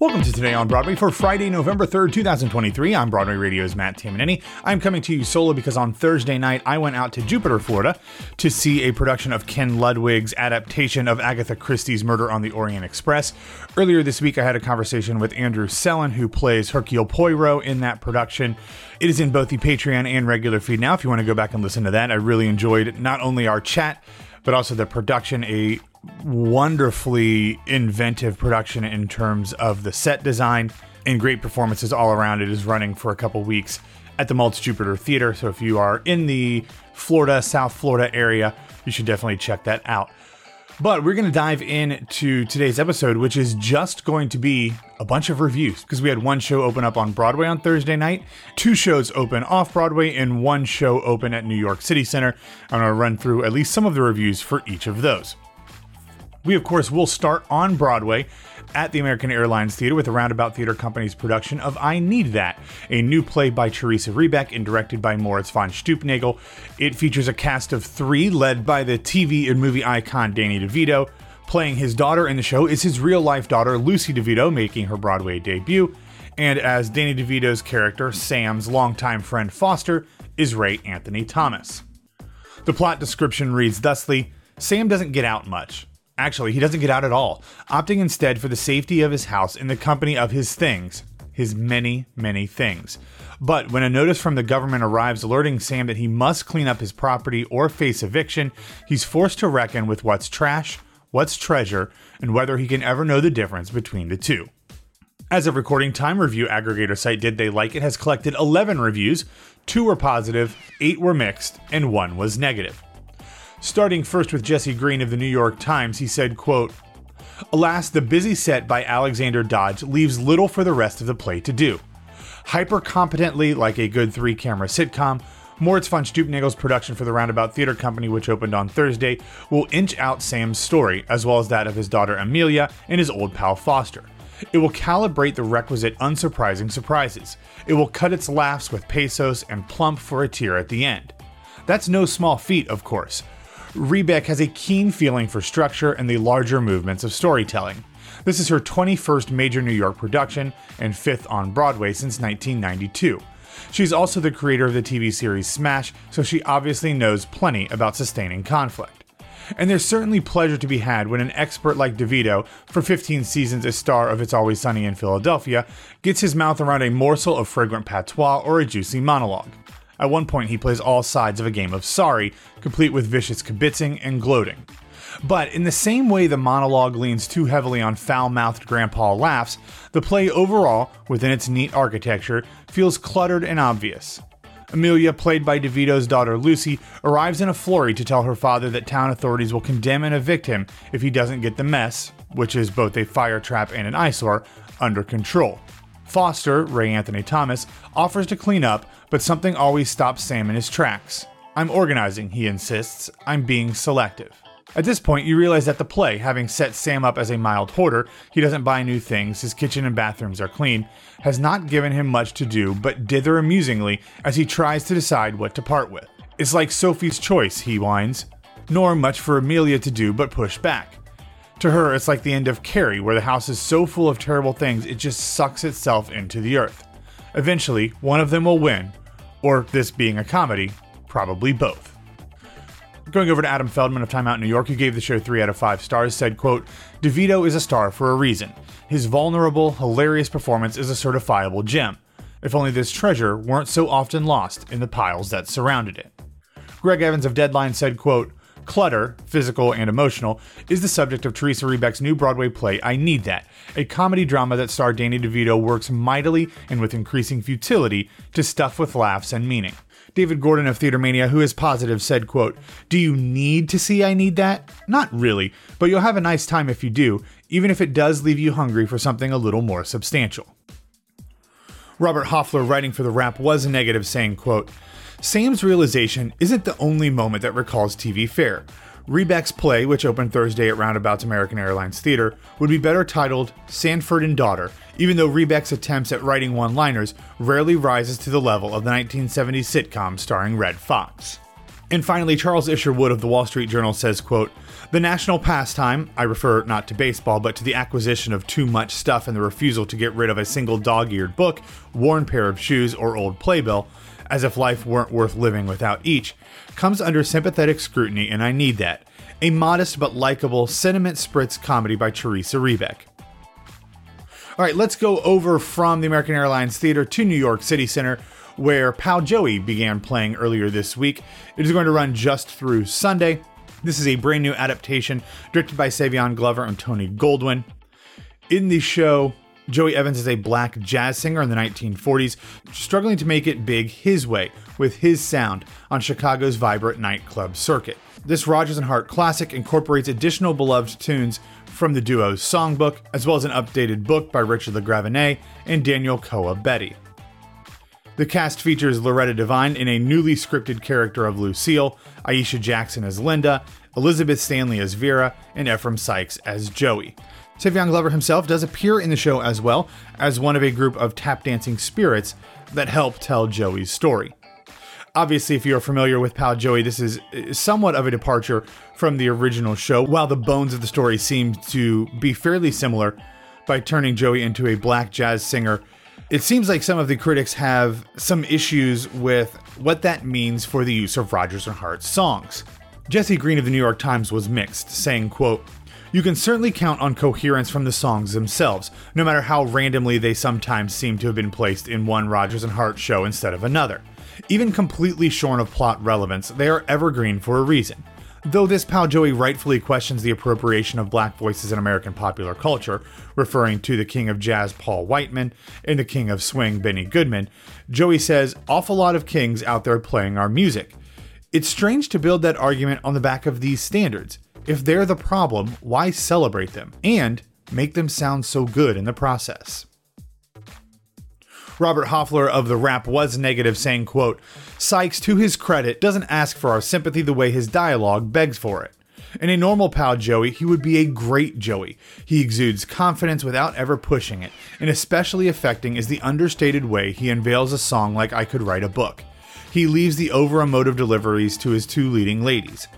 Welcome to Today on Broadway for Friday, November 3rd, 2023. I'm Broadway Radio's Matt Tamanini. I'm coming to you solo because on Thursday night I went out to Jupiter, Florida to see a production of Ken Ludwig's adaptation of Agatha Christie's Murder on the Orient Express. Earlier this week I had a conversation with Andrew Sellon, who plays Hercule Poirot in that production. It is in both the Patreon and regular feed now if you want to go back and listen to that. I really enjoyed not only our chat, but also the production, a wonderfully inventive production in terms of the set design and great performances all around. It is running for a couple weeks at the Maltz Jupiter Theater. So if you are in the Florida, South Florida area, you should definitely check that out. But we're going to dive into today's episode, which is just going to be a bunch of reviews because we had one show open up on Broadway on Thursday night, two shows open off Broadway, and one show open at New York City Center. I'm going to run through at least some of the reviews for each of those. We, of course, will start on Broadway at the American Airlines Theater with the Roundabout Theater Company's production of I Need That, a new play by Teresa Rebeck and directed by Moritz von Stuelpnagel. It features a cast of three led by the TV and movie icon Danny DeVito. Playing his daughter in the show is his real life daughter Lucy DeVito, making her Broadway debut. And as Danny DeVito's character, Sam's longtime friend Foster, is Ray Anthony Thomas. The plot description reads thusly Sam doesn't get out much. Actually, he doesn't get out at all, opting instead for the safety of his house in the company of his things, his many, many things. But when a notice from the government arrives alerting Sam that he must clean up his property or face eviction, he's forced to reckon with what's trash, what's treasure, and whether he can ever know the difference between the two. As of recording time, review aggregator site Did They Like It has collected 11 reviews. Two were positive, eight were mixed, and one was negative. Starting first with Jesse Green of the New York Times, he said, quote, Alas, the busy set by Alexander Dodge leaves little for the rest of the play to do. Hyper competently, like a good three camera sitcom, Moritz von Stuelpnagel's production for the Roundabout Theater Company, which opened on Thursday, will inch out Sam's story, as well as that of his daughter Amelia and his old pal Foster. It will calibrate the requisite unsurprising surprises. It will cut its laughs with pesos and plump for a tear at the end. That's no small feat, of course. Rebeck has a keen feeling for structure and the larger movements of storytelling. This is her 21st major New York production and fifth on Broadway since 1992. She's also the creator of the TV series Smash, so she obviously knows plenty about sustaining conflict. And there's certainly pleasure to be had when an expert like DeVito, for 15 seasons a star of It's Always Sunny in Philadelphia, gets his mouth around a morsel of fragrant patois or a juicy monologue. At one point, he plays all sides of a game of Sorry, complete with vicious kibitzing and gloating. But in the same way the monologue leans too heavily on foul mouthed grandpa laughs, the play overall, within its neat architecture, feels cluttered and obvious. Amelia, played by DeVito's daughter Lucy, arrives in a flurry to tell her father that town authorities will condemn and evict him if he doesn't get the mess, which is both a fire trap and an eyesore, under control. Foster, Ray Anthony Thomas, offers to clean up, but something always stops Sam in his tracks. I'm organizing, he insists. I'm being selective. At this point, you realize that the play, having set Sam up as a mild hoarder, he doesn't buy new things, his kitchen and bathrooms are clean, has not given him much to do but dither amusingly as he tries to decide what to part with. It's like Sophie's choice, he whines, nor much for Amelia to do but push back. To her, it's like the end of Carrie, where the house is so full of terrible things it just sucks itself into the earth. Eventually, one of them will win, or this being a comedy, probably both. Going over to Adam Feldman of Time Out New York, who gave the show 3 out of 5 stars, said, quote, DeVito is a star for a reason. His vulnerable, hilarious performance is a certifiable gem. If only this treasure weren't so often lost in the piles that surrounded it. Greg Evans of Deadline said, quote, Clutter, physical and emotional, is the subject of Teresa Rebeck's new Broadway play, I Need That, a comedy drama that star Danny DeVito works mightily and with increasing futility to stuff with laughs and meaning. David Gordon of Theater Mania, who is positive, said, quote, Do you need to see I Need That? Not really, but you'll have a nice time if you do, even if it does leave you hungry for something a little more substantial. Robert Hofler, writing for the Wrap, was negative, saying, quote, Sam's realization isn't the only moment that recalls TV fare. Rebeck's play, which opened Thursday at Roundabout's American Airlines Theater, would be better titled Sanford and Daughter, even though Rebeck's attempts at writing one liners rarely rises to the level of the 1970s sitcom starring Redd Foxx. And finally, Charles Isherwood of the Wall Street Journal says, quote, the national pastime, I refer not to baseball, but to the acquisition of too much stuff and the refusal to get rid of a single dog eared book, worn pair of shoes, or old playbill, as if life weren't worth living without each, comes under sympathetic scrutiny, and I need that. A modest but likable, sentiment spritz comedy by Teresa Rebeck. All right, let's go over from the American Airlines Theater to New York City Center, where Pal Joey began playing earlier this week. It is going to run just through Sunday. This is a brand new adaptation directed by Savion Glover and Tony Goldwyn. In the show, Joey Evans is a black jazz singer in the 1940s, struggling to make it big his way with his sound on Chicago's vibrant nightclub circuit. This Rodgers and Hart classic incorporates additional beloved tunes from the duo's songbook, as well as an updated book by Richard LaGravenese and Daniel Koa Betty. The cast features Loretta Devine in a newly scripted character of Lucille, Aisha Jackson as Linda, Elizabeth Stanley as Vera, and Ephraim Sykes as Joey. Savion Glover himself does appear in the show as well as one of a group of tap dancing spirits that help tell Joey's story. Obviously, if you're familiar with Pal Joey, this is uh, somewhat of a departure from the original show, while the bones of the story seem to be fairly similar by turning Joey into a black jazz singer it seems like some of the critics have some issues with what that means for the use of Rodgers and Hart's songs. Jesse Green of the New York Times was mixed, saying, quote, you can certainly count on coherence from the songs themselves, no matter how randomly they sometimes seem to have been placed in one Rodgers and Hart show instead of another. Even completely shorn of plot relevance, they are evergreen for a reason. Though this pal Joey rightfully questions the appropriation of black voices in American popular culture, referring to the king of jazz Paul Whiteman and the king of swing Benny Goodman, Joey says, awful lot of kings out there playing our music. It's strange to build that argument on the back of these standards. If they're the problem, why celebrate them and make them sound so good in the process? Robert Hofler of The Wrap was negative, saying, quote, Sykes, to his credit, doesn't ask for our sympathy the way his dialogue begs for it. In a normal pal Joey, he would be a great Joey. He exudes confidence without ever pushing it, and especially affecting is the understated way he unveils a song like I Could Write a Book. He leaves the over emotive deliveries to his two leading ladies.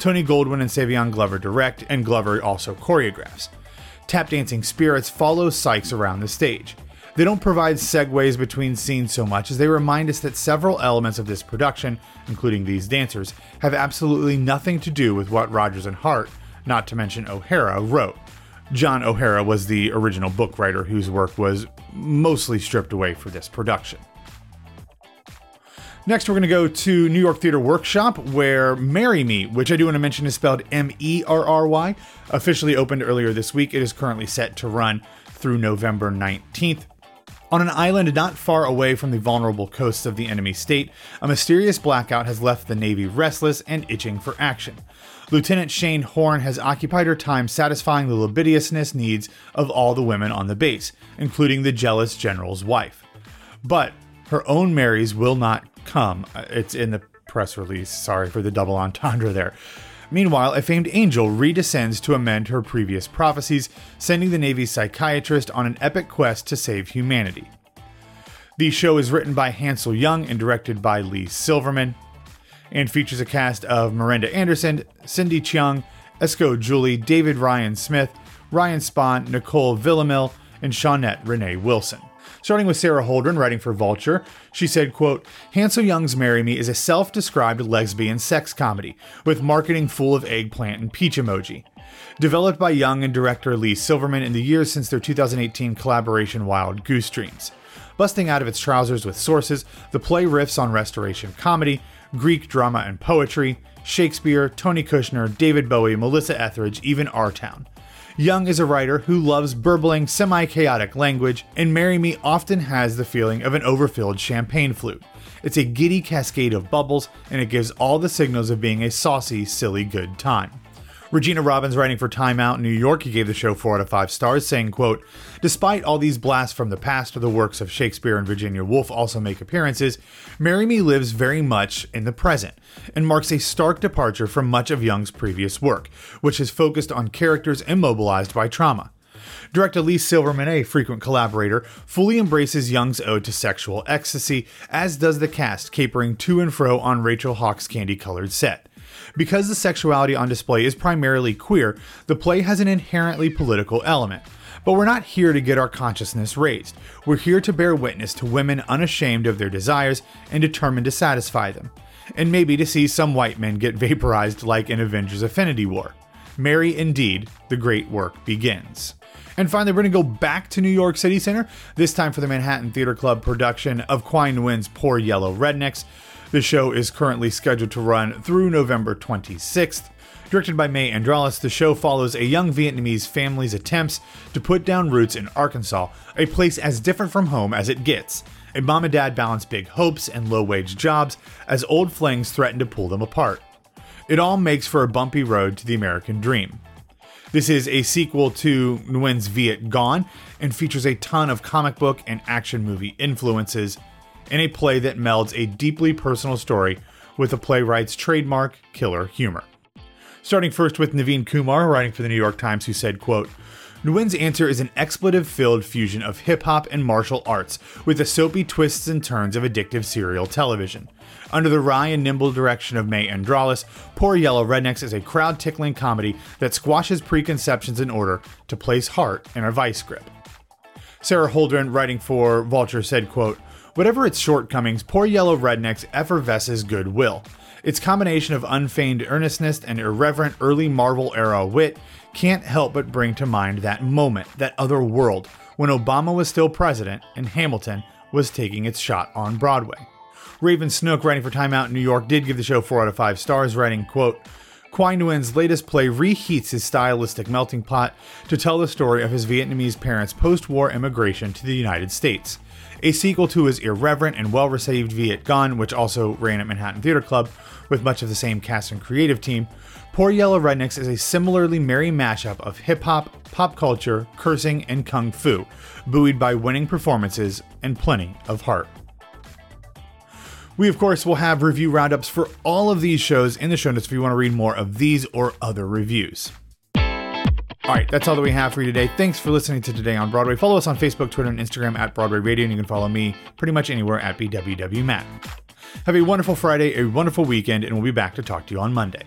Tony Goldwyn and Savion Glover direct, and Glover also choreographs. Tap dancing spirits follow Sykes around the stage. They don't provide segues between scenes so much as they remind us that several elements of this production, including these dancers, have absolutely nothing to do with what Rodgers and Hart, not to mention O'Hara, wrote. John O'Hara was the original book writer whose work was mostly stripped away for this production. Next, we're going to go to New York Theater Workshop, where Merry Me, which I do want to mention is spelled M E R R Y, officially opened earlier this week. It is currently set to run through November 19th. On an island not far away from the vulnerable coasts of the enemy state, a mysterious blackout has left the Navy restless and itching for action. Lieutenant Shane Horn has occupied her time satisfying the libidinousness needs of all the women on the base, including the jealous general's wife. But her own Marys will not come. Uh, it's in the press release. Sorry for the double entendre there. Meanwhile, a famed angel redescends to amend her previous prophecies, sending the Navy's psychiatrist on an epic quest to save humanity. The show is written by Hansol Young and directed by Leigh Silverman, and features a cast of Marinda Anderson, Cindy Cheung, Esco Jouléy, David Ryan Smith, Ryan Spahn, Nicole Villamil, and Shawnette Renee Wilson. Starting with Sara Holdren writing for Vulture, she said, quote, Hansol Young's Merry Me is a self-described lesbian sex comedy, with marketing full of eggplant and peach emoji. Developed by Young and director Leigh Silverman in the years since their 2018 collaboration Wild Goose Dreams. Busting out of its trousers with sources, the play riffs on restoration comedy, Greek drama and poetry, Shakespeare, Tony Kushner, David Bowie, Melissa Etheridge, even Our Town. Young is a writer who loves burbling, semi chaotic language, and Merry Me often has the feeling of an overfilled champagne flute. It's a giddy cascade of bubbles, and it gives all the signals of being a saucy, silly good time. Regina Robbins, writing for Time Out New York, he gave the show 4 out of 5 stars, saying, quote, Despite all these blasts from the past, the works of Shakespeare and Virginia Woolf also make appearances, Merry Me lives very much in the present, and marks a stark departure from much of Young's previous work, which has focused on characters immobilized by trauma. Director Leigh Silverman, a frequent collaborator, fully embraces Young's ode to sexual ecstasy, as does the cast, capering to and fro on Rachel Hauck's candy colored set. Because the sexuality on display is primarily queer, the play has an inherently political element. But we're not here to get our consciousness raised. We're here to bear witness to women unashamed of their desires and determined to satisfy them. And maybe to see some white men get vaporized like in Avengers Infinity War. Merry indeed, the great work begins. And finally, we're going to go back to New York City Center, this time for the Manhattan Theater Club production of Qui Nguyen's Poor Yellow Rednecks. The show is currently scheduled to run through November 26th. Directed by May Adrales, the show follows a young Vietnamese family's attempts to put down roots in Arkansas, a place as different from home as it gets. A mom and dad balance big hopes and low wage jobs as old flings threaten to pull them apart. It all makes for a bumpy road to the American dream. This is a sequel to Nguyen's Vietgone and features a ton of comic book and action movie influences in a play that melds a deeply personal story with the playwright's trademark killer humor. Starting first with Naveen Kumar, writing for the New York Times, who said, quote, Nguyen's answer is an expletive-filled fusion of hip-hop and martial arts, with the soapy twists and turns of addictive serial television. Under the wry and nimble direction of May Adrales, Poor Yellow Rednecks is a crowd-tickling comedy that squashes preconceptions in order to place heart in a vice grip. Sara Holdren, writing for Vulture, said, quote, Whatever its shortcomings, Poor Yellow Rednecks effervesces goodwill. Its combination of unfeigned earnestness and irreverent early Marvel era wit can't help but bring to mind that moment, that other world, when Obama was still president and Hamilton was taking its shot on Broadway. Raven Snook, writing for Time Out New York, did give the show 4 out of 5 stars, writing, quote, Qui Nguyen's latest play reheats his stylistic melting pot to tell the story of his Vietnamese parents' post war immigration to the United States a sequel to his irreverent and well received Vietgone, which also ran at Manhattan Theater Club with much of the same cast and creative team. Poor Yellow Rednecks is a similarly merry mashup of hip hop, pop culture, cursing, and kung fu, buoyed by winning performances and plenty of heart. We, of course, will have review roundups for all of these shows in the show notes if you want to read more of these or other reviews. All right, that's all that we have for you today. Thanks for listening to Today on Broadway. Follow us on Facebook, Twitter, and Instagram at Broadway Radio, and you can follow me pretty much anywhere at BWWMatt. Have a wonderful Friday, a wonderful weekend, and we'll be back to talk to you on Monday.